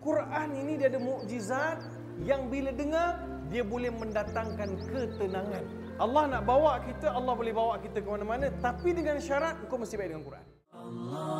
Quran ini dia ada mukjizat yang bila dengar dia boleh mendatangkan ketenangan. Allah nak bawa kita, Allah boleh bawa kita ke mana-mana tapi dengan syarat kau mesti baik dengan Quran. Allahu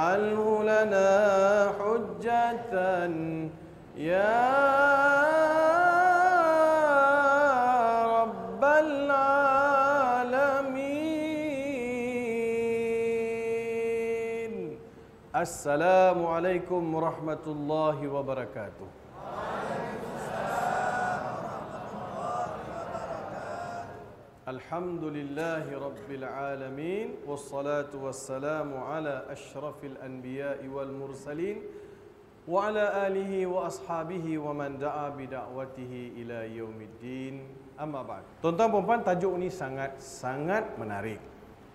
اجعله لنا حجة. يا رب العالمين. السلام عليكم ورحمة الله وبركاته. Wassalatu wassalamu ala asyrafil anbiya'i wal mursalin wa ala alihi wa ashabihi wa man da'a bi da'watihi ila yaumiddin amma ba'd. Tuan-tuan puan tajuk ini sangat sangat menarik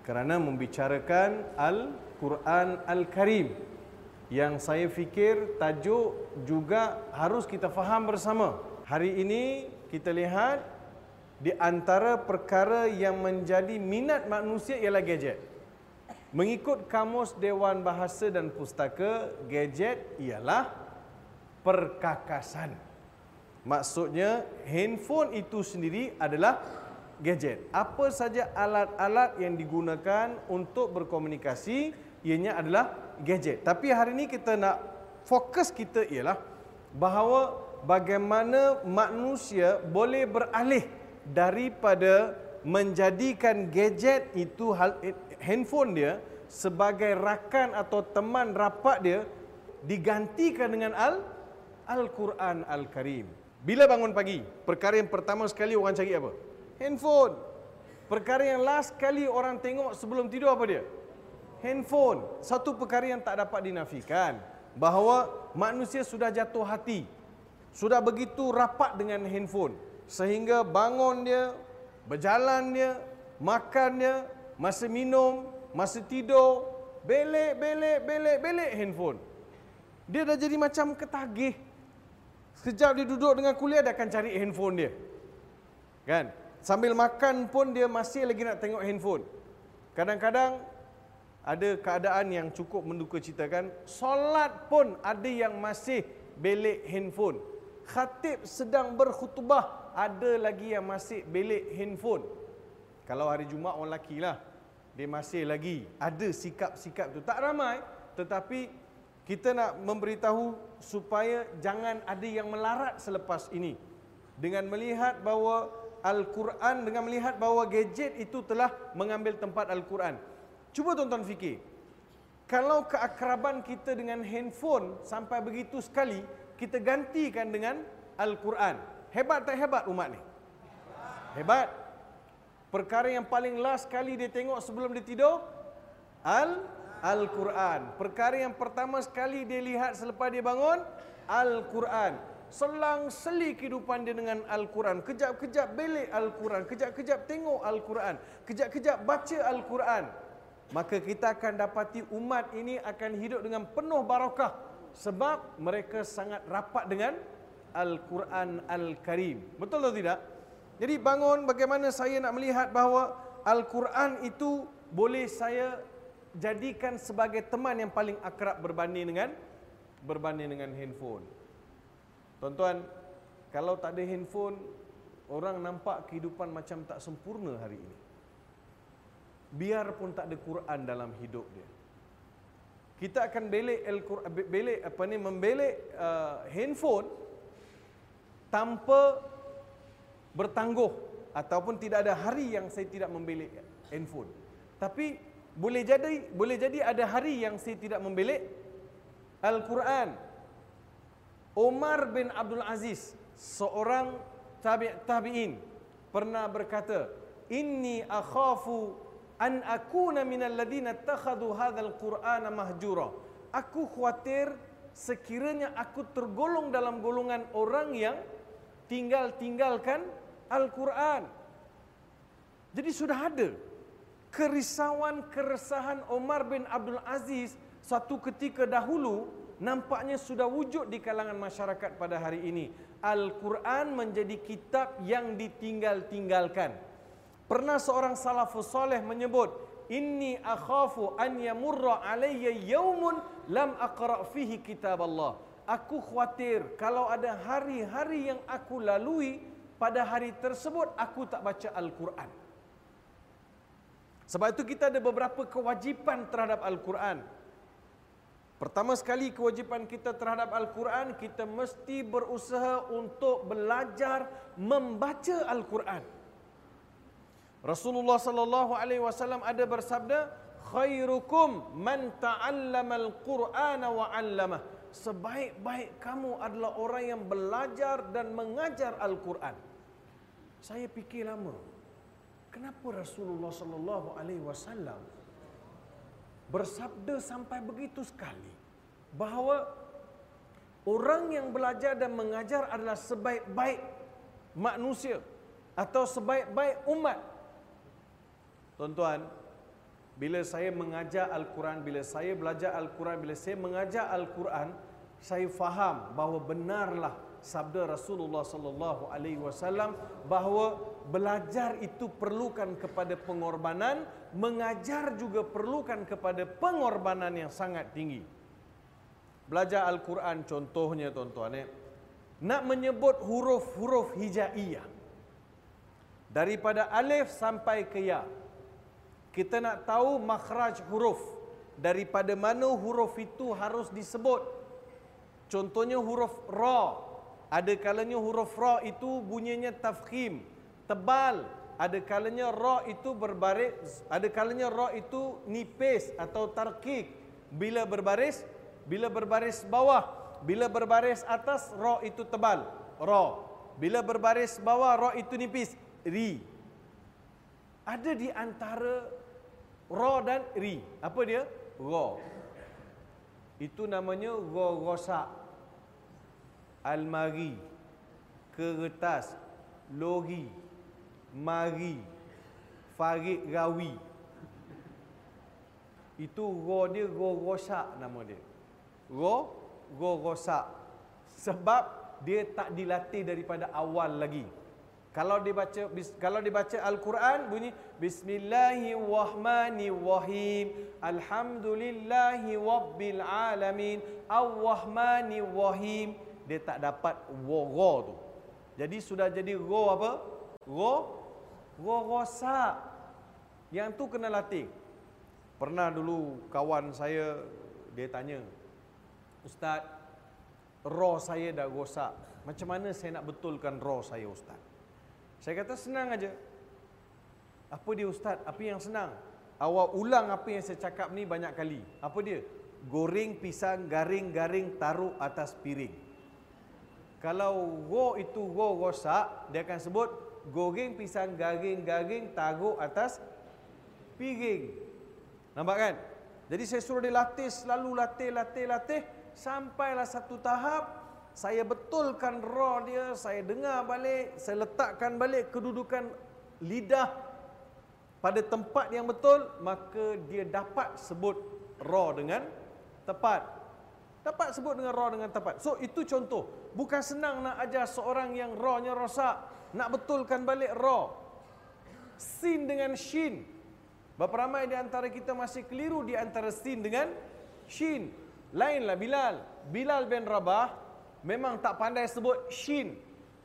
kerana membicarakan al Quran Al-Karim yang saya fikir tajuk juga harus kita faham bersama. Hari ini kita lihat di antara perkara yang menjadi minat manusia ialah gadget. Mengikut kamus Dewan Bahasa dan Pustaka, gadget ialah perkakasan. Maksudnya handphone itu sendiri adalah gadget. Apa saja alat-alat yang digunakan untuk berkomunikasi ianya adalah gadget. Tapi hari ini kita nak fokus kita ialah bahawa bagaimana manusia boleh beralih daripada menjadikan gadget itu handphone dia sebagai rakan atau teman rapat dia digantikan dengan al Al-Quran Al-Karim. Bila bangun pagi, perkara yang pertama sekali orang cari apa? Handphone. Perkara yang last kali orang tengok sebelum tidur apa dia? handphone. Satu perkara yang tak dapat dinafikan bahawa manusia sudah jatuh hati. Sudah begitu rapat dengan handphone sehingga bangun dia, berjalan dia, makan dia, masa minum, masa tidur, belek, belek, belek, belek handphone. Dia dah jadi macam ketagih. Sekejap dia duduk dengan kuliah dia akan cari handphone dia. Kan? Sambil makan pun dia masih lagi nak tengok handphone. Kadang-kadang ada keadaan yang cukup menduka citakan solat pun ada yang masih belik handphone khatib sedang berkhutbah ada lagi yang masih belik handphone kalau hari Jumaat orang lelaki lah dia masih lagi ada sikap-sikap tu tak ramai tetapi kita nak memberitahu supaya jangan ada yang melarat selepas ini dengan melihat bahawa Al-Quran dengan melihat bahawa gadget itu telah mengambil tempat Al-Quran Cuba tuan-tuan fikir. Kalau keakraban kita dengan handphone sampai begitu sekali, kita gantikan dengan Al-Quran. Hebat tak hebat umat ni? Hebat. Perkara yang paling last sekali dia tengok sebelum dia tidur, Al Al-Quran. Perkara yang pertama sekali dia lihat selepas dia bangun, Al-Quran. Selang seli kehidupan dia dengan Al-Quran. Kejap-kejap belik Al-Quran. Kejap-kejap tengok Al-Quran. Kejap-kejap baca Al-Quran maka kita akan dapati umat ini akan hidup dengan penuh barakah sebab mereka sangat rapat dengan Al-Quran Al-Karim. Betul atau tidak? Jadi bangun bagaimana saya nak melihat bahawa Al-Quran itu boleh saya jadikan sebagai teman yang paling akrab berbanding dengan berbanding dengan handphone. Tuan-tuan, kalau tak ada handphone, orang nampak kehidupan macam tak sempurna hari ini. Biarpun tak ada Quran dalam hidup dia. Kita akan belik Al-Quran belik apa ni membelik uh, handphone tanpa bertangguh ataupun tidak ada hari yang saya tidak membelik handphone. Tapi boleh jadi boleh jadi ada hari yang saya tidak membelik Al-Quran. Umar bin Abdul Aziz, seorang tabi' tabi'in pernah berkata, "Inni akhafu an akuna minal ladina takhadhu hadzal Qur'ana mahjura." Aku khawatir sekiranya aku tergolong dalam golongan orang yang tinggal-tinggalkan Al-Quran. Jadi sudah ada kerisauan keresahan Umar bin Abdul Aziz satu ketika dahulu nampaknya sudah wujud di kalangan masyarakat pada hari ini. Al-Quran menjadi kitab yang ditinggal-tinggalkan. Pernah seorang salafus soleh menyebut, Inni akhafu an yamurra alayya yawmun lam aqra' fihi kitab Allah. Aku khawatir kalau ada hari-hari yang aku lalui, pada hari tersebut aku tak baca Al-Quran. Sebab itu kita ada beberapa kewajipan terhadap Al-Quran. Pertama sekali kewajipan kita terhadap Al-Quran, kita mesti berusaha untuk belajar membaca Al-Quran. Rasulullah sallallahu alaihi wasallam ada bersabda, "Khairukum man ta'allama al-Qur'ana wa 'allamah." Sebaik-baik kamu adalah orang yang belajar dan mengajar Al-Quran. Saya fikir lama, kenapa Rasulullah sallallahu alaihi wasallam bersabda sampai begitu sekali bahawa orang yang belajar dan mengajar adalah sebaik-baik manusia atau sebaik-baik umat. Tuan-tuan, bila saya mengajar Al-Quran, bila saya belajar Al-Quran, bila saya mengajar Al-Quran, saya faham bahawa benarlah sabda Rasulullah sallallahu alaihi wasallam bahawa belajar itu perlukan kepada pengorbanan, mengajar juga perlukan kepada pengorbanan yang sangat tinggi. Belajar Al-Quran contohnya tuan-tuan eh, nak menyebut huruf-huruf hijaiyah daripada alif sampai ke ya. Kita nak tahu makhraj huruf daripada mana huruf itu harus disebut. Contohnya huruf ra ada kalanya huruf ra itu bunyinya tafkhim, tebal. Ada kalanya ra itu berbaris, ada kalanya ra itu nipis atau tarkik. Bila berbaris, bila berbaris bawah, bila berbaris atas ra itu tebal, ra. Bila berbaris bawah ra itu nipis, ri. Ada di antara ra dan ri. Apa dia? Ra. Itu namanya ra rosak almari, kertas, lori, mari, farid rawi. Itu ro dia ro rosak nama dia. Ro ro rosak. Sebab dia tak dilatih daripada awal lagi. Kalau dibaca kalau dibaca Al-Quran bunyi Bismillahirrahmanirrahim. Alhamdulillahi rabbil alamin. Ar-Rahmanirrahim dia tak dapat ro ro tu. Jadi sudah jadi ro apa? Ro ro rosak. Yang tu kena latih. Pernah dulu kawan saya dia tanya, "Ustaz, ro saya dah rosak. Macam mana saya nak betulkan ro saya, ustaz?" Saya kata senang aja. Apa dia ustaz? Apa yang senang? Awak ulang apa yang saya cakap ni banyak kali. Apa dia? Goreng pisang garing-garing taruh atas piring. Kalau go itu go rosak, dia akan sebut goreng pisang garing-garing taruh atas piring. Nampak kan? Jadi saya suruh dia latih, selalu latih, latih, latih. Sampailah satu tahap, saya betulkan raw dia, saya dengar balik, saya letakkan balik kedudukan lidah pada tempat yang betul, maka dia dapat sebut raw dengan tepat. Dapat sebut dengan raw dengan tepat. So itu contoh. Bukan senang nak ajar seorang yang rawnya rosak. Nak betulkan balik raw. Sin dengan shin. Berapa ramai di antara kita masih keliru di antara sin dengan shin. Lainlah Bilal. Bilal bin Rabah memang tak pandai sebut shin.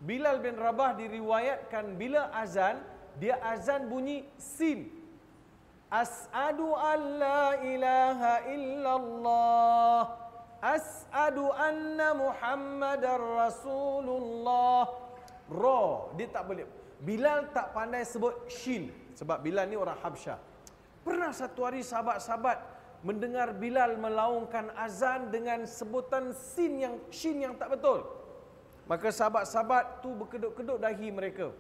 Bilal bin Rabah diriwayatkan bila azan, dia azan bunyi sin. As'adu an la ilaha illallah. As'adu anna Muhammadar Rasulullah. Ra, dia tak boleh. Bilal tak pandai sebut shin. Sebab Bilal ni orang Habsyah. Pernah satu hari sahabat-sahabat mendengar Bilal melaungkan azan dengan sebutan sin yang shin yang tak betul. Maka sahabat-sahabat tu berkeduk-keduk dahi mereka.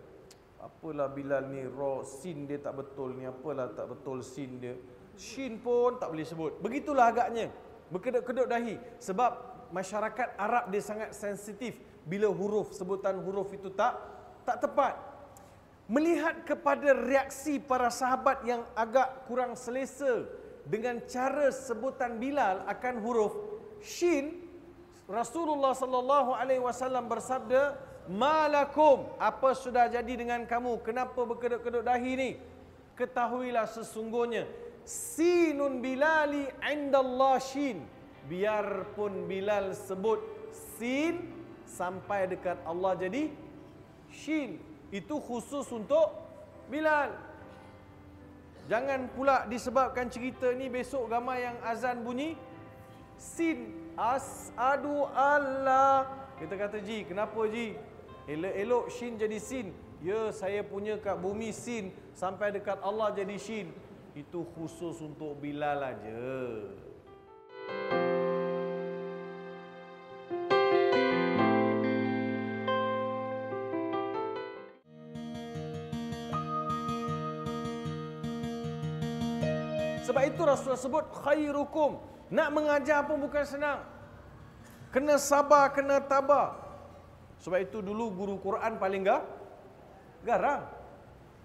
Apalah Bilal ni ro sin dia tak betul ni, apalah tak betul sin dia. Shin pun tak boleh sebut. Begitulah agaknya. Berkeduk-keduk dahi sebab masyarakat Arab dia sangat sensitif bila huruf sebutan huruf itu tak tak tepat. Melihat kepada reaksi para sahabat yang agak kurang selesa dengan cara sebutan Bilal akan huruf shin Rasulullah sallallahu alaihi wasallam bersabda, "Malakum, apa sudah jadi dengan kamu? Kenapa berkedut-kedut dahi ni? Ketahuilah sesungguhnya sinun bilali indallah shin. Biarpun Bilal sebut sin sampai dekat Allah jadi shin. Itu khusus untuk Bilal. Jangan pula disebabkan cerita ni besok gamai yang azan bunyi sin as'adu Allah. Kita kata ji, kenapa ji? Elok-elok shin jadi sin. Ya, saya punya kat bumi sin sampai dekat Allah jadi shin. Itu khusus untuk Bilal aja. Sebab itu Rasulullah sebut khairukum nak mengajar pun bukan senang. Kena sabar, kena tabah. Sebab itu dulu guru Quran paling gak garang.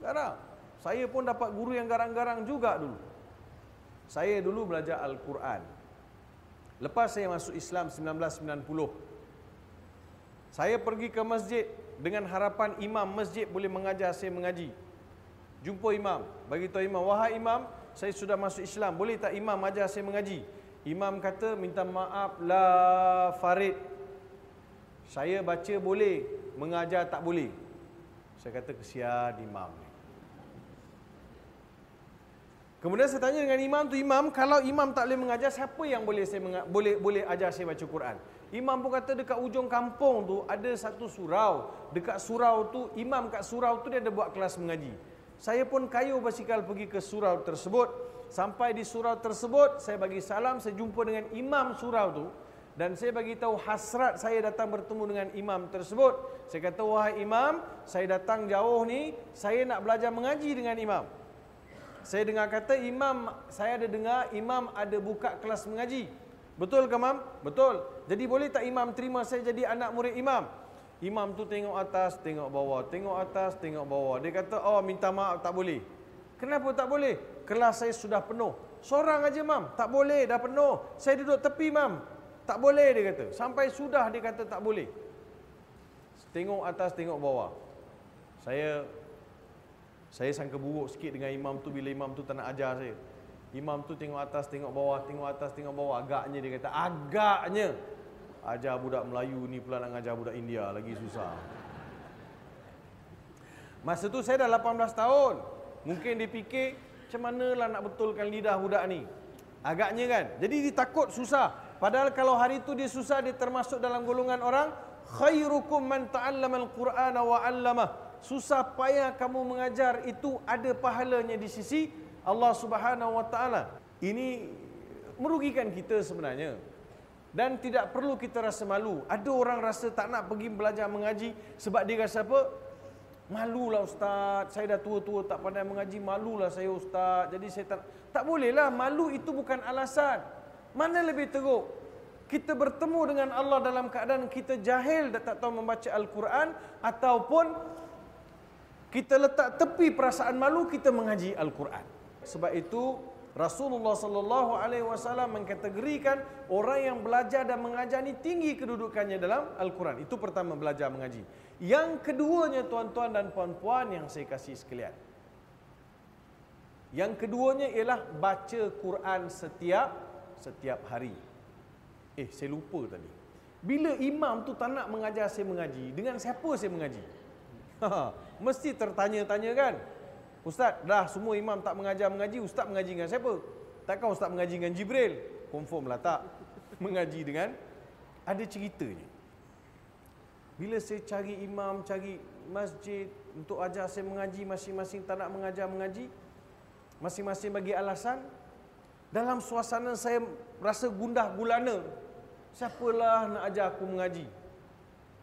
Garang. Saya pun dapat guru yang garang-garang juga dulu. Saya dulu belajar Al-Quran. Lepas saya masuk Islam 1990. Saya pergi ke masjid dengan harapan imam masjid boleh mengajar saya mengaji. Jumpa imam, bagi tahu imam, wahai imam, saya sudah masuk Islam, boleh tak imam ajar saya mengaji? Imam kata minta maaf lah Farid. Saya baca boleh, mengajar tak boleh. Saya kata kesian imam ni. Kemudian saya tanya dengan imam tu, imam kalau imam tak boleh mengajar, siapa yang boleh saya menga- boleh boleh ajar saya baca Quran? Imam pun kata dekat ujung kampung tu ada satu surau. Dekat surau tu, imam kat surau tu dia ada buat kelas mengaji. Saya pun kayu basikal pergi ke surau tersebut. Sampai di surau tersebut, saya bagi salam, saya jumpa dengan imam surau tu dan saya bagi tahu hasrat saya datang bertemu dengan imam tersebut. Saya kata, "Wahai imam, saya datang jauh ni, saya nak belajar mengaji dengan imam." Saya dengar kata imam, saya ada dengar imam ada buka kelas mengaji. Betul ke mam? Betul. Jadi boleh tak imam terima saya jadi anak murid imam? Imam tu tengok atas, tengok bawah, tengok atas, tengok bawah. Dia kata, "Oh, minta maaf tak boleh." Kenapa tak boleh? Kelas saya sudah penuh. Seorang aja mam, tak boleh, dah penuh. Saya duduk tepi mam. Tak boleh dia kata. Sampai sudah dia kata tak boleh. Tengok atas, tengok bawah. Saya saya sangka buruk sikit dengan imam tu bila imam tu tak nak ajar saya. Imam tu tengok atas, tengok bawah, tengok atas, tengok bawah. Agaknya dia kata, agaknya. Ajar budak Melayu ni pula nak ajar budak India. Lagi susah. Masa tu saya dah 18 tahun. Mungkin dia fikir, macam mana lah nak betulkan lidah budak ni. Agaknya kan. Jadi dia takut susah. Padahal kalau hari tu dia susah, dia termasuk dalam golongan orang. Khairukum man ta'allama al-Qur'ana wa 'allamah. Susah payah kamu mengajar itu ada pahalanya di sisi Allah Subhanahu wa taala. Ini merugikan kita sebenarnya. Dan tidak perlu kita rasa malu. Ada orang rasa tak nak pergi belajar mengaji sebab dia rasa apa? Malulah ustaz, saya dah tua-tua tak pandai mengaji, malulah saya ustaz. Jadi saya tak tak bolehlah, malu itu bukan alasan. Mana lebih teruk? Kita bertemu dengan Allah dalam keadaan kita jahil dan tak tahu membaca Al-Quran ataupun kita letak tepi perasaan malu kita mengaji Al-Quran. Sebab itu Rasulullah sallallahu alaihi wasallam mengkategorikan orang yang belajar dan mengajar ni tinggi kedudukannya dalam Al-Quran. Itu pertama belajar mengaji. Yang keduanya tuan-tuan dan puan-puan yang saya kasih sekalian. Yang keduanya ialah baca Quran setiap setiap hari. Eh, saya lupa tadi. Bila imam tu tak nak mengajar saya mengaji, dengan siapa saya mengaji? Mesti tertanya-tanya kan? Ustaz, dah semua imam tak mengajar mengaji, ustaz mengaji dengan siapa? Takkan ustaz mengaji dengan Jibril? Confirm lah tak. Mengaji dengan ada ceritanya. Bila saya cari imam, cari masjid untuk ajar saya mengaji, masing-masing tak nak mengajar mengaji, masing-masing bagi alasan, dalam suasana saya rasa gundah gulana. Siapalah nak ajar aku mengaji?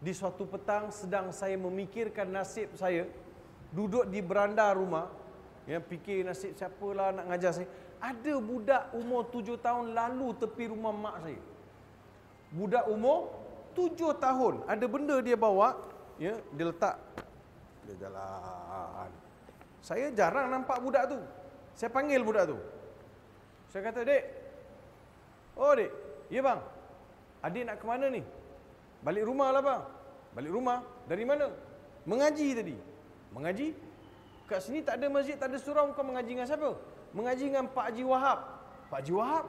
Di suatu petang sedang saya memikirkan nasib saya duduk di beranda rumah ya fikir nasib siapalah nak ngajar saya. Ada budak umur tujuh tahun lalu tepi rumah mak saya. Budak umur tujuh tahun ada benda dia bawa ya dia letak. Dia jalan. Saya jarang nampak budak tu. Saya panggil budak tu. Saya kata dek. Oh dek. Ya bang. Adik nak ke mana ni? Balik rumah lah bang. Balik rumah? Dari mana? Mengaji tadi Mengaji? Kat sini tak ada masjid, tak ada surau, kau mengaji dengan siapa? Mengaji dengan Pak Haji Wahab. Pak Haji Wahab?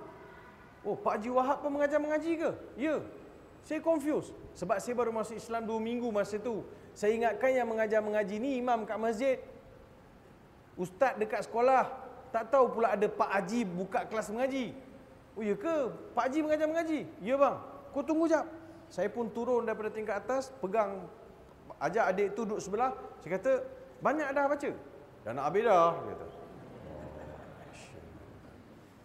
Oh, Pak Haji Wahab pun mengajar mengaji ke? Ya. Saya confused. Sebab saya baru masuk Islam dua minggu masa tu. Saya ingatkan yang mengajar mengaji ni imam kat masjid. Ustaz dekat sekolah. Tak tahu pula ada Pak Haji buka kelas mengaji. Oh ya ke? Pak Haji mengajar mengaji? Ya bang. Kau tunggu jap. Saya pun turun daripada tingkat atas, pegang ajak adik tu duduk sebelah. Saya kata, banyak dah baca. Dah nak habis dah. Dia kata.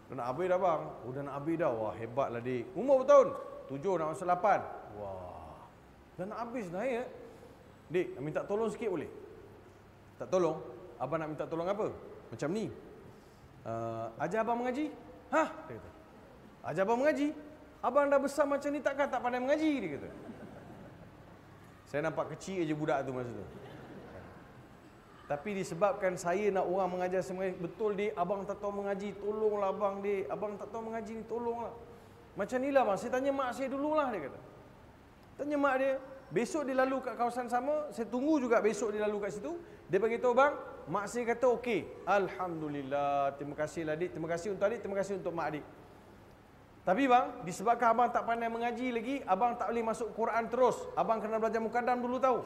Dah nak habis dah bang. Oh dah nak habis dah. Wah hebat lah dik. Umur berapa tahun? Tujuh nak masuk lapan. Wah. Dah nak habis dah ya. Dik, nak minta tolong sikit boleh? Tak tolong? Abang nak minta tolong apa? Macam ni. Uh, ajar abang mengaji? Hah? Dia kata. Ajar abang mengaji? Abang dah besar macam ni takkan tak pandai mengaji? Dia kata. Saya nampak kecil aja budak tu masa tu. Tapi disebabkan saya nak orang mengajar semua betul dia abang tak tahu mengaji, tolonglah abang dia. Abang tak tahu mengaji ni tolonglah. Macam inilah bang, saya tanya mak saya dululah dia kata. Tanya mak dia, besok dia lalu kat kawasan sama, saya tunggu juga besok dia lalu kat situ. Dia bagi tahu bang, mak saya kata okey. Alhamdulillah, terima kasihlah dik, terima kasih untuk adik, terima kasih untuk mak adik. Tapi bang, disebabkan abang tak pandai mengaji lagi, abang tak boleh masuk Quran terus. Abang kena belajar mukadam dulu tahu.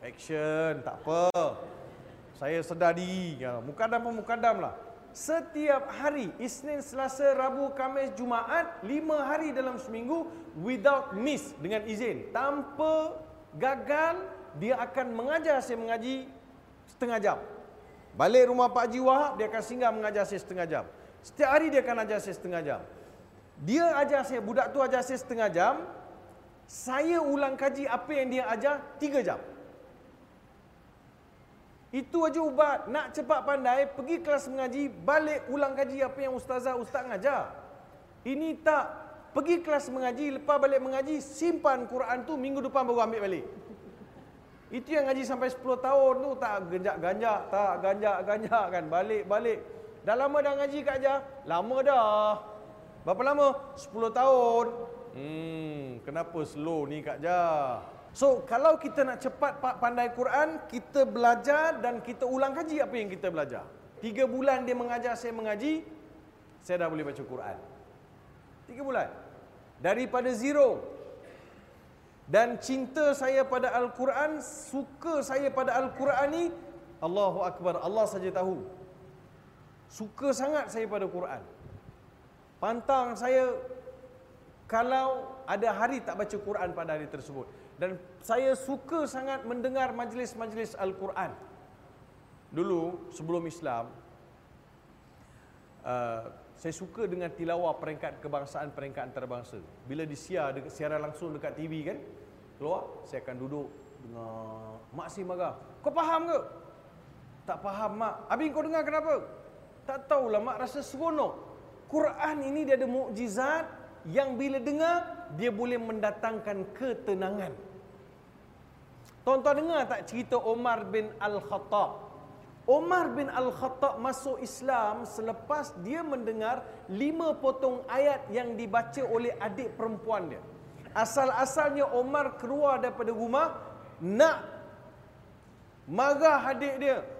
Action, tak apa. Saya sedar diri. Ya, mukadam pun mukadam lah. Setiap hari, Isnin, Selasa, Rabu, Kamis, Jumaat, lima hari dalam seminggu, without miss, dengan izin. Tanpa gagal, dia akan mengajar saya mengaji setengah jam. Balik rumah Pak Haji Wahab, dia akan singgah mengajar saya setengah jam. Setiap hari dia akan ajar saya setengah jam. Dia ajar saya, budak tu ajar saya setengah jam. Saya ulang kaji apa yang dia ajar tiga jam. Itu aja ubat. Nak cepat pandai, pergi kelas mengaji, balik ulang kaji apa yang ustazah ustaz ngajar. Ini tak. Pergi kelas mengaji, lepas balik mengaji, simpan Quran tu minggu depan baru ambil balik. Itu yang ngaji sampai 10 tahun tu tak ganjak-ganjak, tak ganjak-ganjak kan. Balik-balik. Dah lama dah ngaji kat ajar? Lama dah. Berapa lama? 10 tahun. Hmm, kenapa slow ni Kak Jah? So, kalau kita nak cepat pandai Quran, kita belajar dan kita ulang kaji apa yang kita belajar. Tiga bulan dia mengajar saya mengaji, saya dah boleh baca Quran. Tiga bulan. Daripada zero. Dan cinta saya pada Al-Quran, suka saya pada Al-Quran ni, Allahu Akbar, Allah saja tahu. Suka sangat saya pada Quran. Pantang saya kalau ada hari tak baca Quran pada hari tersebut. Dan saya suka sangat mendengar majlis-majlis Al-Quran. Dulu sebelum Islam, uh, saya suka dengan tilawah peringkat kebangsaan, peringkat antarabangsa. Bila disiar siaran langsung dekat TV kan, keluar, saya akan duduk dengar. Mak si marah. Kau faham ke? Tak faham mak. Habis kau dengar kenapa? Tak tahulah mak rasa seronok. Quran ini dia ada mukjizat yang bila dengar dia boleh mendatangkan ketenangan. Tuan-tuan dengar tak cerita Omar bin Al-Khattab? Omar bin Al-Khattab masuk Islam selepas dia mendengar lima potong ayat yang dibaca oleh adik perempuan dia. Asal-asalnya Omar keluar daripada rumah nak marah adik dia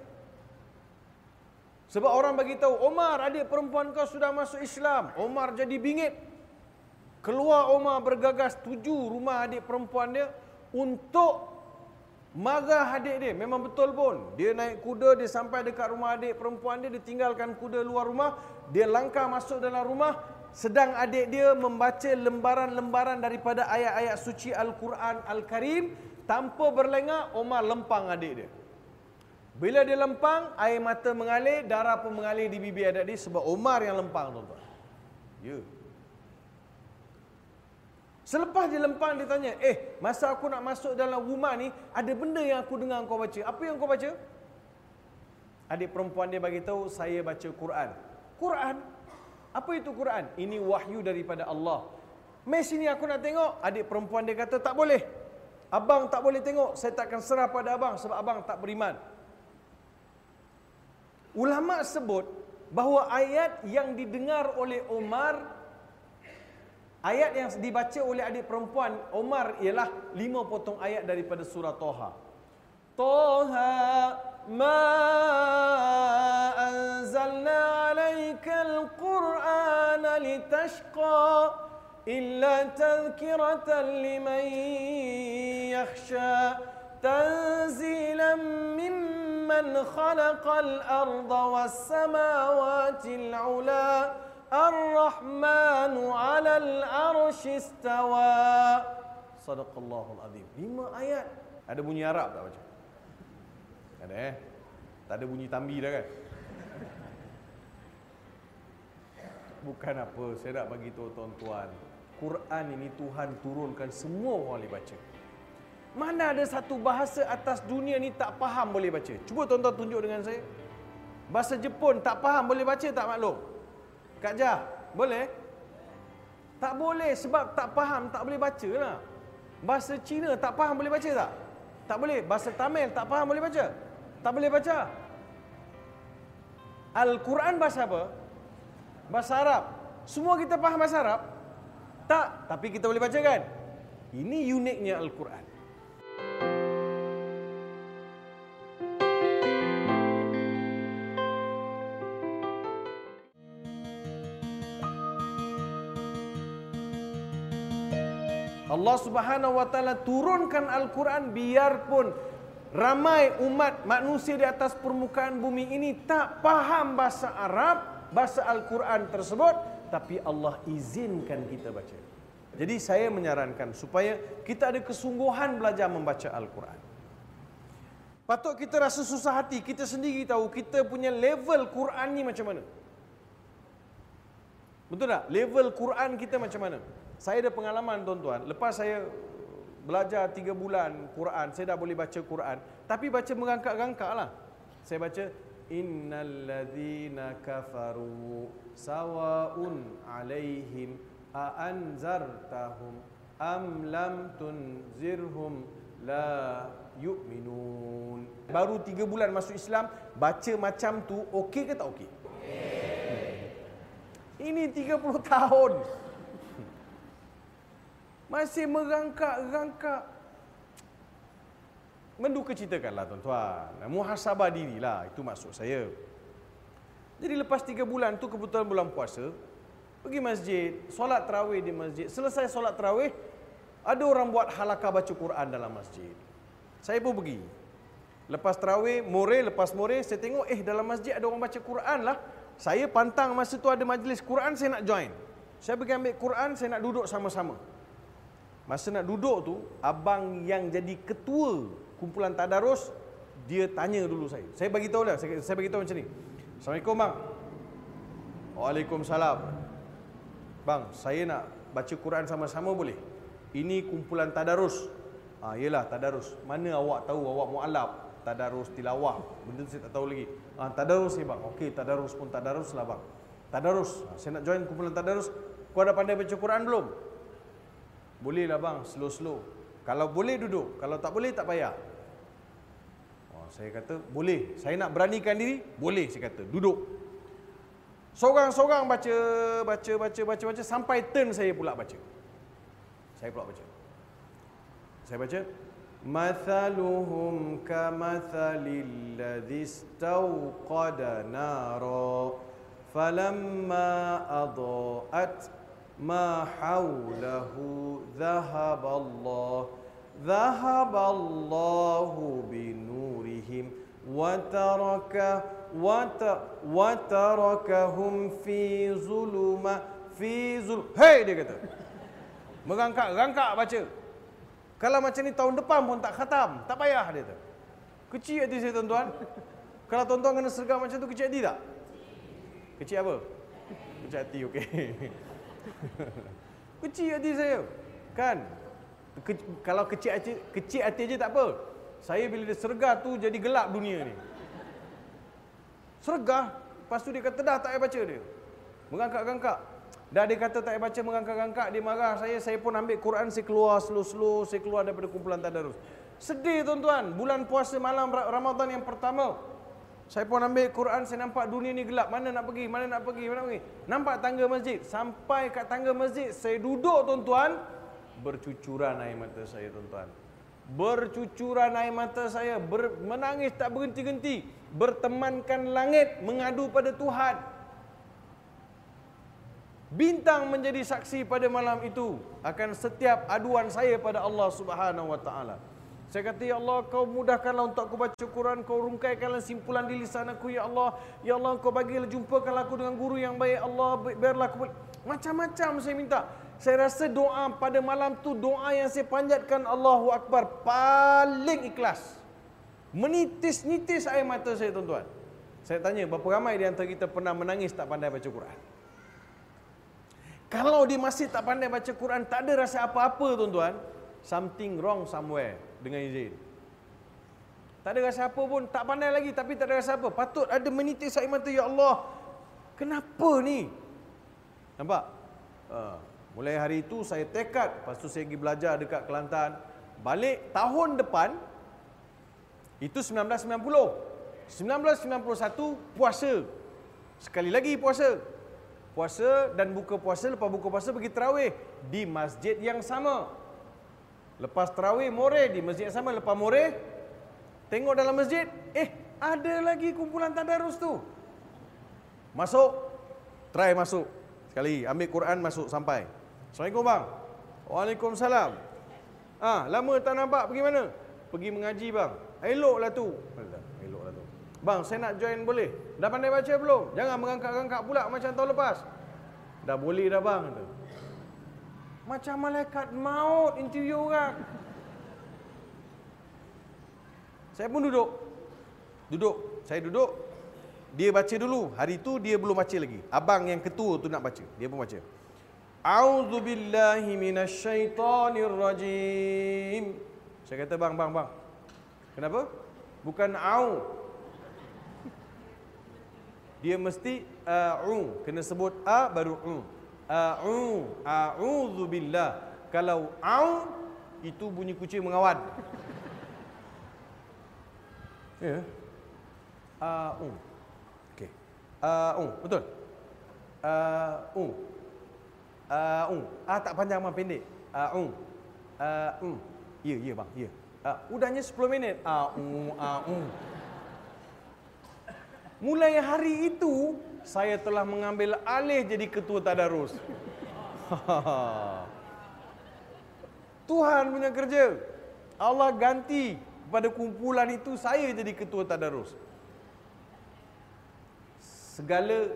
sebab orang bagi tahu Omar adik perempuan kau sudah masuk Islam. Omar jadi bingit. Keluar Umar bergagas tuju rumah adik perempuan dia untuk marah adik dia. Memang betul pun. Dia naik kuda, dia sampai dekat rumah adik perempuan dia, dia tinggalkan kuda luar rumah, dia langkah masuk dalam rumah, sedang adik dia membaca lembaran-lembaran daripada ayat-ayat suci Al-Quran Al-Karim, tanpa berlengah, Umar lempang adik dia. Bila dia lempang, air mata mengalir, darah pun mengalir di bibir adik dia sebab Umar yang lempang tuan-tuan. Ya. Selepas dia lempang dia tanya, "Eh, masa aku nak masuk dalam rumah ni, ada benda yang aku dengar kau baca. Apa yang kau baca?" Adik perempuan dia bagi tahu, "Saya baca Quran." Quran? Apa itu Quran? Ini wahyu daripada Allah. Mes sini aku nak tengok. Adik perempuan dia kata, "Tak boleh. Abang tak boleh tengok. Saya takkan serah pada abang sebab abang tak beriman." Ulama sebut bahawa ayat yang didengar oleh Omar ayat yang dibaca oleh adik perempuan Omar ialah lima potong ayat daripada surah Toha. Toha ma anzalna alaika al-Qur'ana litashqa illa tadhkiratan liman yakhsha tanzilan mimma من خلق الأرض والسماوات العلا الرحمن على العرش استوى صدق الله العظيم lima ayat ada bunyi Arab tak baca ada eh tak ada bunyi tambi dah kan bukan apa saya nak bagi tahu tuan-tuan Quran ini Tuhan turunkan semua orang boleh baca mana ada satu bahasa atas dunia ni tak faham boleh baca? Cuba tuan-tuan tunjuk dengan saya. Bahasa Jepun tak faham boleh baca tak maklum? Kak Jah, boleh? Tak boleh sebab tak faham tak boleh baca lah. Bahasa Cina tak faham boleh baca tak? Tak boleh. Bahasa Tamil tak faham boleh baca? Tak boleh baca. Al-Quran bahasa apa? Bahasa Arab. Semua kita faham bahasa Arab? Tak, tapi kita boleh baca kan? Ini uniknya Al-Quran. Allah Subhanahu wa taala turunkan Al-Quran biarpun ramai umat manusia di atas permukaan bumi ini tak faham bahasa Arab, bahasa Al-Quran tersebut, tapi Allah izinkan kita baca. Jadi saya menyarankan supaya kita ada kesungguhan belajar membaca Al-Quran. Patut kita rasa susah hati, kita sendiri tahu kita punya level Quran ni macam mana. Betul tak? Level Quran kita macam mana? Saya ada pengalaman tuan-tuan. Lepas saya belajar tiga bulan Quran, saya dah boleh baca Quran. Tapi baca merangkak-rangkak lah. Saya baca, Innal ladhina kafaru sawa'un alaihim a'anzartahum am lam tunzirhum la yu'minun. Baru tiga bulan masuk Islam, baca macam tu, okey ke tak okey? Ini 30 tahun. Masih merangkak-rangkak. Menduka ceritakanlah tuan-tuan. Muhasabah dirilah. Itu maksud saya. Jadi lepas tiga bulan tu kebetulan bulan puasa. Pergi masjid. Solat terawih di masjid. Selesai solat terawih. Ada orang buat halakah baca Quran dalam masjid. Saya pun pergi. Lepas terawih, more, lepas more, saya tengok, eh dalam masjid ada orang baca Quran lah. Saya pantang masa tu ada majlis Quran, saya nak join. Saya pergi ambil Quran, saya nak duduk sama-sama. Masa nak duduk tu, abang yang jadi ketua kumpulan tadarus, dia tanya dulu saya. Saya bagi tahu lah, saya, saya bagi tahu macam ni. Assalamualaikum bang. Waalaikumsalam. Bang, saya nak baca Quran sama-sama boleh? Ini kumpulan tadarus. Ah, yalah tadarus. Mana awak tahu awak mualaf? Tadarus tilawah. Benda tu saya tak tahu lagi. Ah, tadarus ni bang. Okey, tadarus pun tadarus lah bang. Tadarus. Ah, saya nak join kumpulan tadarus. Kau dah pandai baca Quran belum? Bolehlah bang, slow-slow. Kalau boleh duduk, kalau tak boleh tak payah. Oh, saya kata, boleh. Saya nak beranikan diri, boleh saya kata. Duduk. Seorang-seorang baca, baca, baca, baca, baca, sampai turn saya pula baca. Saya pula baca. Saya baca. Mathaluhum kamathalil ladhi istawqada nara falamma adha'at ما حوله ذهب الله ذهب الله بنورهم وترك وت وتركهم في ظلمات في ظلم Hei dia kata Merangkak, rangkak baca Kalau macam ni tahun depan pun tak khatam Tak payah dia kata Kecil hati saya tuan-tuan Kalau tuan-tuan kena sergam macam tu kecil hati tak? Kecil apa? Kecil hati okey Kecil hati saya Kan? Ke, kalau kecil hati, kecil hati aja tak apa saya bila dia sergah tu jadi gelap dunia ni. Sergah, lepas tu dia kata dah tak payah baca dia. Mengangkat-angkat. Dah dia kata tak payah baca mengangkat-angkat, dia marah saya, saya pun ambil Quran, saya keluar slow-slow, saya keluar daripada kumpulan tadarus. Sedih tuan-tuan, bulan puasa malam Ramadan yang pertama. Saya pun ambil Quran, saya nampak dunia ni gelap. Mana nak pergi, mana nak pergi, mana nak pergi. Nampak tangga masjid. Sampai kat tangga masjid, saya duduk tuan-tuan. Bercucuran air mata saya tuan-tuan bercucuran air mata saya ber, menangis tak berhenti-henti bertemankan langit mengadu pada Tuhan bintang menjadi saksi pada malam itu akan setiap aduan saya pada Allah Subhanahu wa taala saya kata ya Allah kau mudahkanlah untuk aku baca Quran kau rungkaikanlah simpulan di lisan aku ya Allah ya Allah kau bagilah jumpakanlah aku dengan guru yang baik Allah biarlah aku macam-macam saya minta saya rasa doa pada malam tu doa yang saya panjatkan Allahu Akbar paling ikhlas. Menitis-nitis air mata saya tuan-tuan. Saya tanya berapa ramai di antara kita pernah menangis tak pandai baca Quran? Kalau dia masih tak pandai baca Quran, tak ada rasa apa-apa tuan-tuan, something wrong somewhere dengan izin. Tak ada rasa apa pun, tak pandai lagi tapi tak ada rasa apa. Patut ada menitis air mata, Ya Allah, kenapa ni? Nampak? Uh. Mulai hari itu saya tekad, lepas tu saya pergi belajar dekat Kelantan. Balik tahun depan, itu 1990. 1991 puasa. Sekali lagi puasa. Puasa dan buka puasa, lepas buka puasa pergi terawih di masjid yang sama. Lepas terawih more di masjid sama, lepas more tengok dalam masjid, eh ada lagi kumpulan tadarus tu. Masuk, try masuk. Sekali ambil Quran masuk sampai. Assalamualaikum bang. Waalaikumsalam. Ah, lama tak nampak pergi mana? Pergi mengaji bang. Eloklah tu. Eloklah tu. Bang, saya nak join boleh? Dah pandai baca belum? Jangan mengangkat-angkat pula macam tahun lepas. Dah boleh dah bang. Macam malaikat maut interview orang. Saya pun duduk. Duduk. Saya duduk. Dia baca dulu. Hari tu dia belum baca lagi. Abang yang ketua tu nak baca. Dia pun baca. A'udzu billahi minasyaitonir rajim. Saya kata bang bang bang. Kenapa? Bukan au. Dia mesti a'u, kena sebut a baru u. A'u, a'udzu billah. Kalau au itu bunyi kucing mengawan. Ya. A'u. Okey. A'u, betul. A'u. Um. Ah tak panjang bang pendek. Uh, um. Uh, um. Ya, ya bang, ya. Uh, udahnya 10 minit. Uh, um. Mulai hari itu saya telah mengambil alih jadi ketua tadarus. Tuhan punya kerja. Allah ganti pada kumpulan itu saya jadi ketua tadarus. Segala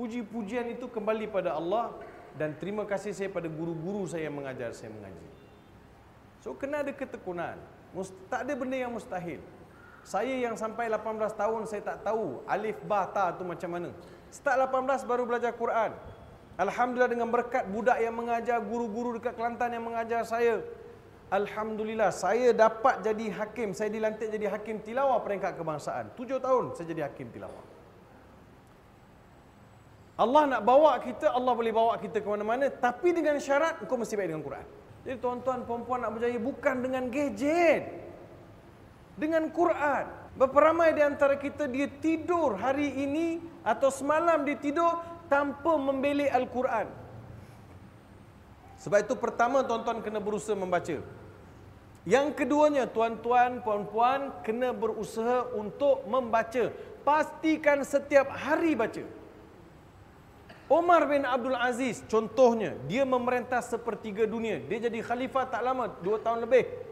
puji-pujian itu kembali pada Allah dan terima kasih saya pada guru-guru saya yang mengajar saya mengaji. So kena ada ketekunan. Tak ada benda yang mustahil. Saya yang sampai 18 tahun saya tak tahu alif ba ta tu macam mana. Start 18 baru belajar Quran. Alhamdulillah dengan berkat budak yang mengajar guru-guru dekat Kelantan yang mengajar saya. Alhamdulillah saya dapat jadi hakim. Saya dilantik jadi hakim tilawah peringkat kebangsaan. 7 tahun saya jadi hakim tilawah. Allah nak bawa kita, Allah boleh bawa kita ke mana-mana tapi dengan syarat engkau mesti baik dengan Quran. Jadi tuan-tuan puan-puan nak berjaya bukan dengan gadget. Dengan Quran. Berapa ramai di antara kita dia tidur hari ini atau semalam dia tidur tanpa membeli Al-Quran. Sebab itu pertama tuan-tuan kena berusaha membaca. Yang keduanya tuan-tuan puan-puan kena berusaha untuk membaca. Pastikan setiap hari baca. Omar bin Abdul Aziz contohnya dia memerintah sepertiga dunia. Dia jadi khalifah tak lama, dua tahun lebih.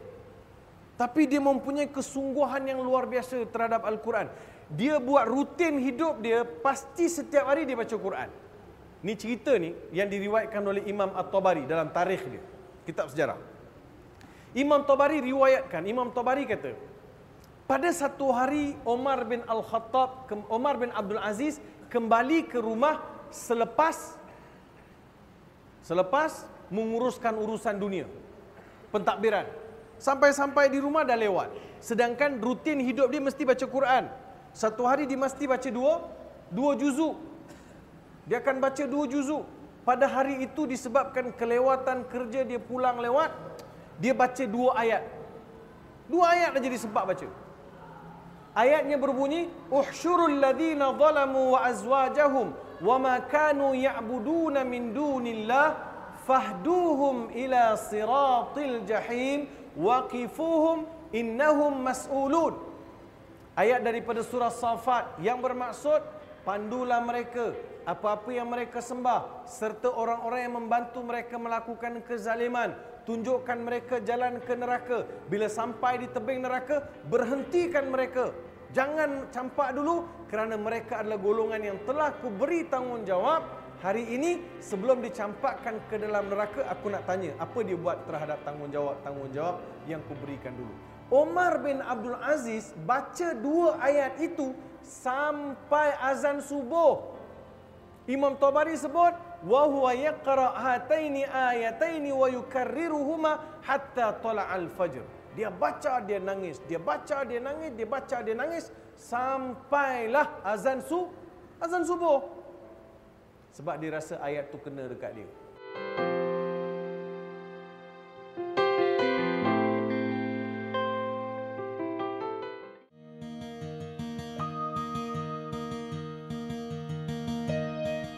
Tapi dia mempunyai kesungguhan yang luar biasa terhadap Al-Quran. Dia buat rutin hidup dia pasti setiap hari dia baca Quran. Ni cerita ni yang diriwayatkan oleh Imam At-Tabari dalam tarikh dia. Kitab sejarah. Imam Tabari riwayatkan, Imam Tabari kata, pada satu hari Omar bin Al-Khattab, Omar bin Abdul Aziz kembali ke rumah selepas selepas menguruskan urusan dunia. Pentadbiran. Sampai-sampai di rumah dah lewat. Sedangkan rutin hidup dia mesti baca Quran. Satu hari dia mesti baca dua, dua juzuk. Dia akan baca dua juzuk. Pada hari itu disebabkan kelewatan kerja dia pulang lewat, dia baca dua ayat. Dua ayat dah jadi sempat baca. Ayatnya berbunyi, "Uhsyurul ladina zalamu wa azwajahum wa ma kanu ya'buduna min dunillah fahduhum ila siratil jahim waqifuhum innahum mas'ulun." Ayat daripada surah Safat yang bermaksud pandulah mereka apa-apa yang mereka sembah serta orang-orang yang membantu mereka melakukan kezaliman. Tunjukkan mereka jalan ke neraka. Bila sampai di tebing neraka berhentikan mereka. Jangan campak dulu kerana mereka adalah golongan yang telah ku beri tanggungjawab hari ini sebelum dicampakkan ke dalam neraka aku nak tanya apa dia buat terhadap tanggungjawab-tanggungjawab yang ku berikan dulu Omar bin Abdul Aziz baca dua ayat itu sampai azan subuh Imam Tabari sebut wa huwa yaqra hataini ayataini wa yukarriruhuma hatta tala'al fajr. Dia baca dia nangis, dia baca dia nangis, dia baca dia nangis sampailah azan su azan subuh. Sebab dia rasa ayat tu kena dekat dia.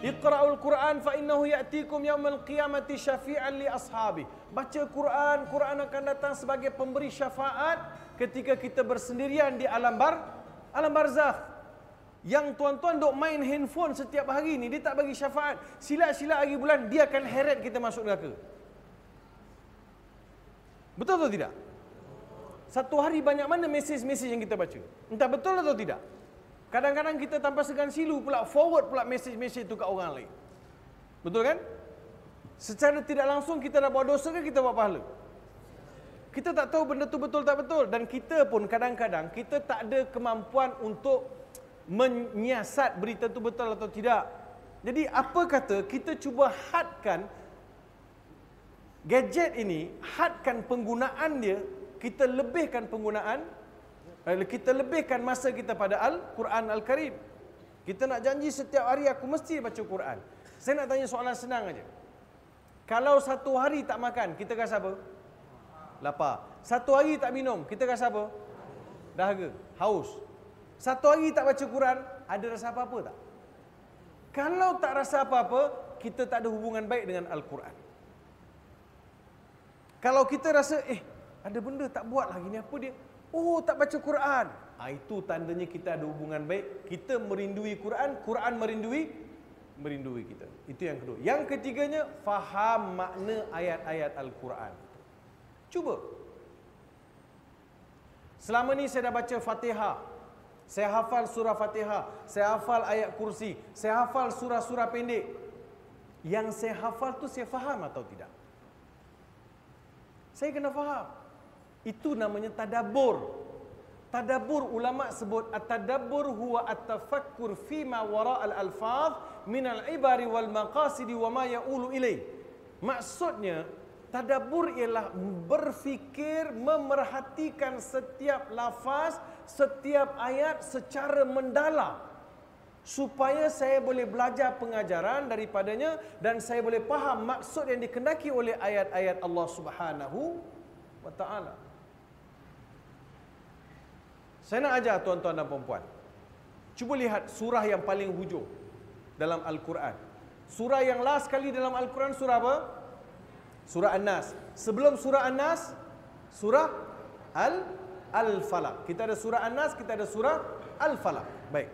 Iqra'ul Quran fa innahu ya'tikum yawmal qiyamati syafi'an li ashabi. Baca Quran, Quran akan datang sebagai pemberi syafaat ketika kita bersendirian di alam bar alam barzakh. Yang tuan-tuan dok main handphone setiap hari ni dia tak bagi syafaat. Sila-sila hari bulan dia akan heret kita masuk neraka. Betul atau tidak? Satu hari banyak mana mesej-mesej yang kita baca? Entah betul atau tidak? Kadang-kadang kita tanpa segan silu pula forward pula mesej-mesej itu ke orang lain. Betul kan? Secara tidak langsung kita dah buat dosa ke kita buat pahala? Kita tak tahu benda tu betul tak betul dan kita pun kadang-kadang kita tak ada kemampuan untuk menyiasat berita tu betul atau tidak. Jadi apa kata kita cuba hadkan gadget ini, hadkan penggunaan dia, kita lebihkan penggunaan kita lebihkan masa kita pada Al-Quran Al-Karim. Kita nak janji setiap hari aku mesti baca Quran. Saya nak tanya soalan senang aja. Kalau satu hari tak makan, kita rasa apa? Lapar. Satu hari tak minum, kita rasa apa? Dahaga, haus. Satu hari tak baca Quran, ada rasa apa-apa tak? Kalau tak rasa apa-apa, kita tak ada hubungan baik dengan Al-Quran. Kalau kita rasa, eh, ada benda tak buat lagi ni, apa dia? Oh tak baca Quran. Ha, itu tandanya kita ada hubungan baik. Kita merindui Quran, Quran merindui merindui kita. Itu yang kedua. Yang ketiganya faham makna ayat-ayat Al-Quran. Cuba. Selama ni saya dah baca Fatihah. Saya hafal surah Fatihah, saya hafal ayat kursi, saya hafal surah-surah pendek. Yang saya hafal tu saya faham atau tidak? Saya kena faham. Itu namanya tadabbur. Tadabbur ulama sebut at-tadabbur huwa at-tafakkur fi ma wara al-alfaz min al-ibari wal maqasid wa ma ya'ulu ilai. Maksudnya tadabbur ialah berfikir memerhatikan setiap lafaz, setiap ayat secara mendalam supaya saya boleh belajar pengajaran daripadanya dan saya boleh faham maksud yang dikendaki oleh ayat-ayat Allah Subhanahu wa taala. Saya nak ajar tuan-tuan dan puan-puan. Cuba lihat surah yang paling hujung dalam Al-Quran. Surah yang last sekali dalam Al-Quran surah apa? Surah An-Nas. Sebelum surah An-Nas, surah Al Al-Falaq. Kita ada surah An-Nas, kita ada surah Al-Falaq. Baik.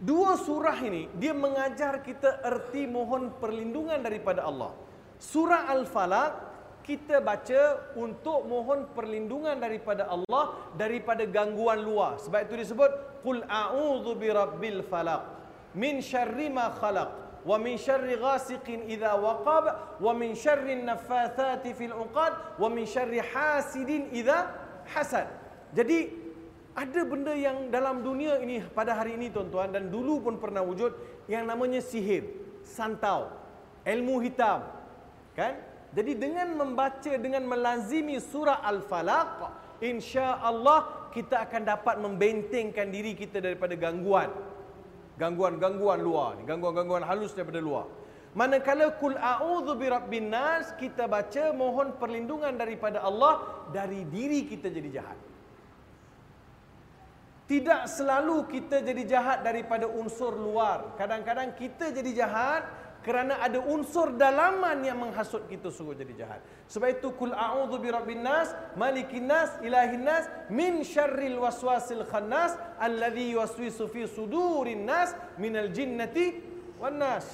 Dua surah ini dia mengajar kita erti mohon perlindungan daripada Allah. Surah Al-Falaq kita baca untuk mohon perlindungan daripada Allah daripada gangguan luar. Sebab itu disebut qul a'udzu birabbil falaq min syarri ma khalaq wa min syarri ghasiqin idza waqab wa min syarri naffathati fil 'uqad wa min syarri hasidin idza hasad. Jadi ada benda yang dalam dunia ini pada hari ini tuan-tuan dan dulu pun pernah wujud yang namanya sihir, santau, ilmu hitam. Kan? Jadi dengan membaca dengan melazimi surah Al-Falaq, insya-Allah kita akan dapat membentengkan diri kita daripada gangguan. Gangguan-gangguan luar ni, gangguan-gangguan halus daripada luar. Manakala kul a'udzu birabbin nas kita baca mohon perlindungan daripada Allah dari diri kita jadi jahat. Tidak selalu kita jadi jahat daripada unsur luar. Kadang-kadang kita jadi jahat kerana ada unsur dalaman yang menghasut kita suruh jadi jahat. Sebab itu kul a'udzu birabbin nas, malikin nas, ilahin nas, min syarril waswasil khannas alladhi yuwaswisu fi sudurin nas minal jinnati wan nas.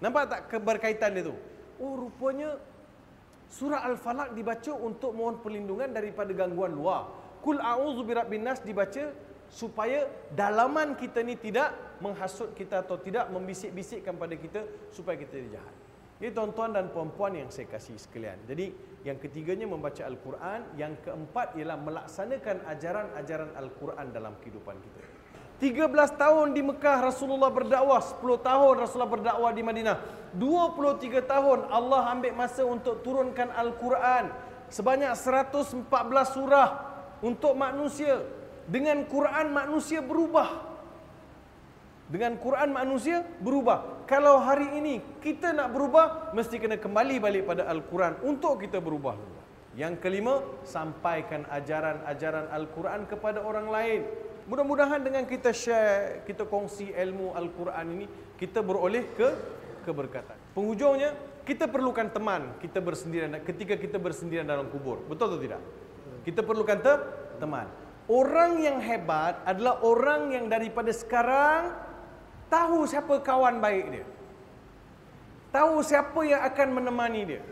Nampak tak keberkaitan dia tu? Oh rupanya surah Al-Falaq dibaca untuk mohon perlindungan daripada gangguan luar. Kul a'udzu birabbin nas dibaca supaya dalaman kita ni tidak menghasut kita atau tidak membisik-bisikkan pada kita supaya kita jadi jahat. Ini tuan-tuan dan puan-puan yang saya kasih sekalian. Jadi yang ketiganya membaca Al-Quran, yang keempat ialah melaksanakan ajaran-ajaran Al-Quran dalam kehidupan kita. 13 tahun di Mekah Rasulullah berdakwah, 10 tahun Rasulullah berdakwah di Madinah. 23 tahun Allah ambil masa untuk turunkan Al-Quran sebanyak 114 surah untuk manusia dengan Quran manusia berubah. Dengan Quran manusia berubah. Kalau hari ini kita nak berubah, mesti kena kembali balik pada Al-Quran untuk kita berubah. Yang kelima, sampaikan ajaran-ajaran Al-Quran kepada orang lain. Mudah-mudahan dengan kita share, kita kongsi ilmu Al-Quran ini, kita beroleh ke keberkatan. Penghujungnya, kita perlukan teman kita bersendirian ketika kita bersendirian dalam kubur. Betul atau tidak? Kita perlukan te teman. Orang yang hebat adalah orang yang daripada sekarang tahu siapa kawan baik dia. Tahu siapa yang akan menemani dia.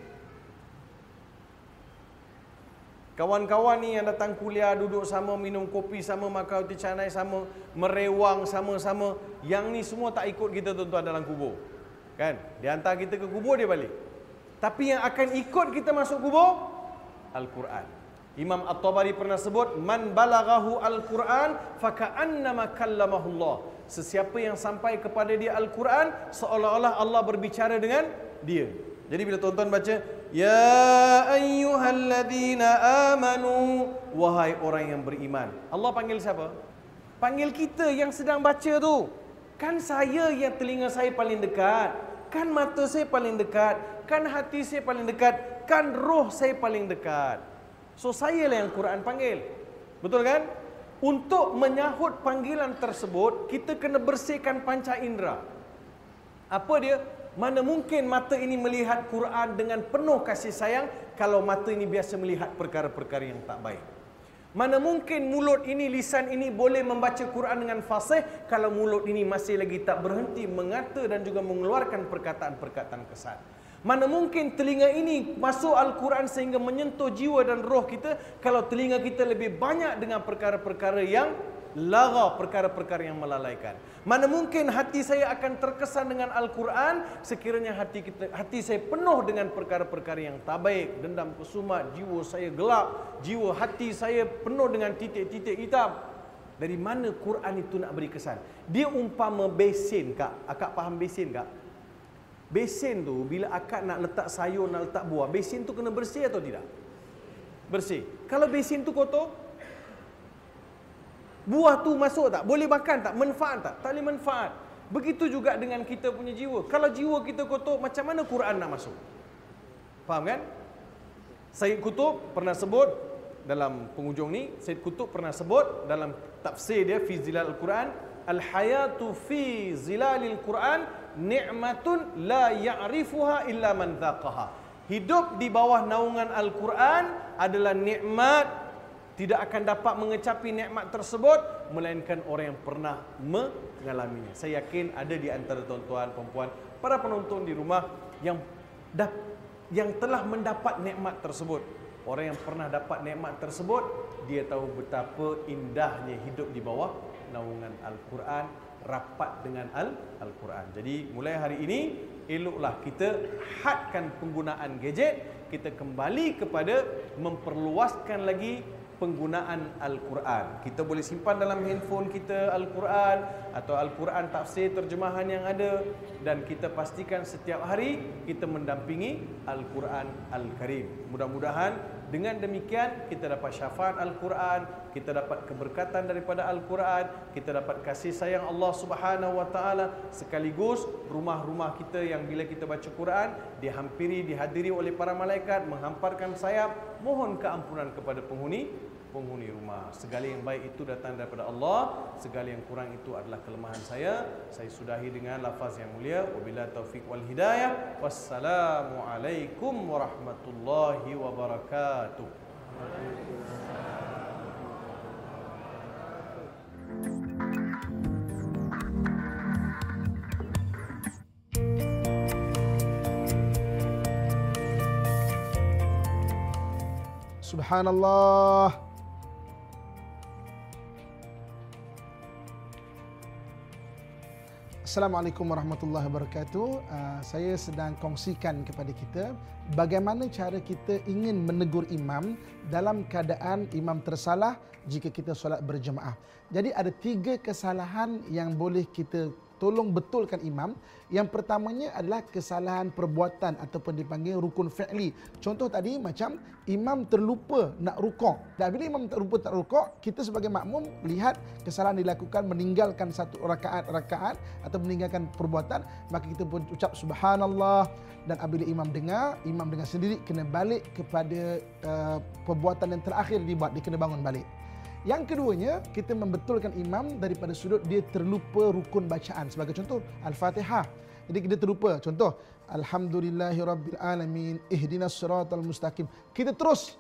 Kawan-kawan ni yang datang kuliah, duduk sama, minum kopi sama, makan roti canai sama, merewang sama-sama. Yang ni semua tak ikut kita tuan-tuan dalam kubur. Kan? Dia hantar kita ke kubur, dia balik. Tapi yang akan ikut kita masuk kubur, Al-Quran. Imam At-Tabari pernah sebut man balaghahu al-Quran faka'annama kallamahu Allah. Sesiapa yang sampai kepada dia Al-Quran seolah-olah Allah berbicara dengan dia. Jadi bila tuan-tuan baca ya ayyuhalladzina amanu wahai orang yang beriman. Allah panggil siapa? Panggil kita yang sedang baca tu. Kan saya yang telinga saya paling dekat. Kan mata saya paling dekat. Kan hati saya paling dekat. Kan roh saya paling dekat. So saya lah yang Quran panggil. Betul kan? Untuk menyahut panggilan tersebut, kita kena bersihkan panca indera. Apa dia? Mana mungkin mata ini melihat Quran dengan penuh kasih sayang kalau mata ini biasa melihat perkara-perkara yang tak baik. Mana mungkin mulut ini, lisan ini boleh membaca Quran dengan fasih kalau mulut ini masih lagi tak berhenti mengata dan juga mengeluarkan perkataan-perkataan kesat. Mana mungkin telinga ini masuk Al-Quran sehingga menyentuh jiwa dan roh kita kalau telinga kita lebih banyak dengan perkara-perkara yang lara, perkara-perkara yang melalaikan. Mana mungkin hati saya akan terkesan dengan Al-Quran sekiranya hati kita hati saya penuh dengan perkara-perkara yang tak baik, dendam kesumat, jiwa saya gelap, jiwa hati saya penuh dengan titik-titik hitam. Dari mana Quran itu nak beri kesan? Dia umpama besin kak. Akak faham besin kak? Besin tu bila akak nak letak sayur, nak letak buah, besin tu kena bersih atau tidak? Bersih. Kalau besin tu kotor, buah tu masuk tak? Boleh makan tak? Manfaat tak? Tak boleh manfaat. Begitu juga dengan kita punya jiwa. Kalau jiwa kita kotor, macam mana Quran nak masuk? Faham kan? Sayyid Kutub pernah sebut dalam penghujung ni, Sayyid Kutub pernah sebut dalam tafsir dia fi zilal Al-Quran, al-hayatu fi zilalil Quran ni'matun la ya'rifuha illa man dhaqaha. Hidup di bawah naungan Al-Quran adalah nikmat tidak akan dapat mengecapi nikmat tersebut melainkan orang yang pernah mengalaminya. Saya yakin ada di antara tuan-tuan, perempuan, para penonton di rumah yang dah yang telah mendapat nikmat tersebut. Orang yang pernah dapat nikmat tersebut, dia tahu betapa indahnya hidup di bawah naungan Al-Quran, rapat dengan Al-Quran. Jadi mulai hari ini, eloklah kita hadkan penggunaan gadget, kita kembali kepada memperluaskan lagi penggunaan Al-Quran. Kita boleh simpan dalam handphone kita Al-Quran atau Al-Quran tafsir terjemahan yang ada dan kita pastikan setiap hari kita mendampingi Al-Quran Al-Karim. Mudah-mudahan dengan demikian kita dapat syafaat Al-Quran, kita dapat keberkatan daripada Al-Quran, kita dapat kasih sayang Allah Subhanahu Wa Taala. Sekaligus rumah-rumah kita yang bila kita baca Quran dihampiri dihadiri oleh para malaikat menghamparkan sayap mohon keampunan kepada penghuni penghuni rumah. Segala yang baik itu datang daripada Allah, segala yang kurang itu adalah kelemahan saya. Saya sudahi dengan lafaz yang mulia. Wabillahi taufik wal hidayah. Wassalamualaikum warahmatullahi wabarakatuh. Subhanallah Assalamualaikum warahmatullahi wabarakatuh. Uh, saya sedang kongsikan kepada kita bagaimana cara kita ingin menegur imam dalam keadaan imam tersalah jika kita solat berjemaah. Jadi ada tiga kesalahan yang boleh kita tolong betulkan imam. Yang pertamanya adalah kesalahan perbuatan ataupun dipanggil rukun fi'li. Contoh tadi macam imam terlupa nak rukuk. Dan bila imam terlupa tak rukuk, kita sebagai makmum lihat kesalahan dilakukan meninggalkan satu rakaat-rakaat atau meninggalkan perbuatan, maka kita pun ucap subhanallah dan apabila imam dengar, imam dengar sendiri kena balik kepada uh, perbuatan yang terakhir dibuat, dia kena bangun balik. Yang keduanya, kita membetulkan imam daripada sudut dia terlupa rukun bacaan. Sebagai contoh, Al-Fatihah. Jadi kita terlupa. Contoh, Alhamdulillahirrabbilalamin, ihdinas suratal mustaqim. Kita terus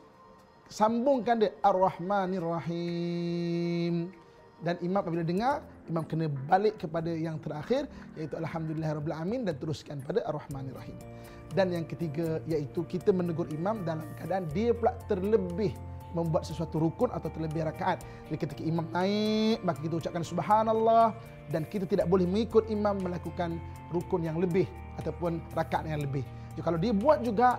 sambungkan dia, Ar-Rahmanir-Rahim. Dan imam apabila dengar, imam kena balik kepada yang terakhir, iaitu Alhamdulillahirrabbilalamin dan teruskan pada Ar-Rahmanir-Rahim. Dan yang ketiga, iaitu kita menegur imam dalam keadaan dia pula terlebih membuat sesuatu rukun atau terlebih rakaat. Jadi ketika imam naik, maka kita ucapkan subhanallah dan kita tidak boleh mengikut imam melakukan rukun yang lebih ataupun rakaat yang lebih. Jadi kalau dia buat juga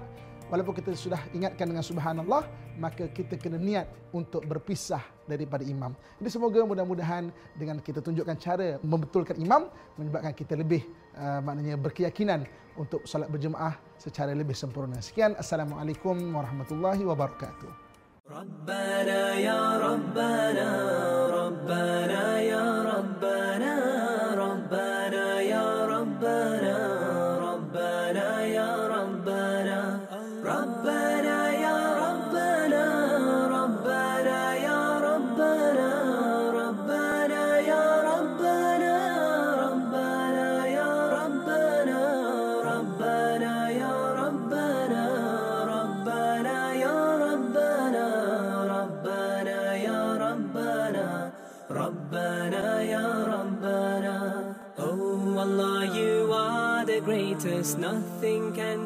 walaupun kita sudah ingatkan dengan subhanallah, maka kita kena niat untuk berpisah daripada imam. Jadi semoga mudah-mudahan dengan kita tunjukkan cara membetulkan imam menyebabkan kita lebih uh, maknanya berkeyakinan untuk salat berjemaah secara lebih sempurna. Sekian assalamualaikum warahmatullahi wabarakatuh. ربنا يا ربنا ربنا يا ربنا ربنا يا ربنا. matters, nothing can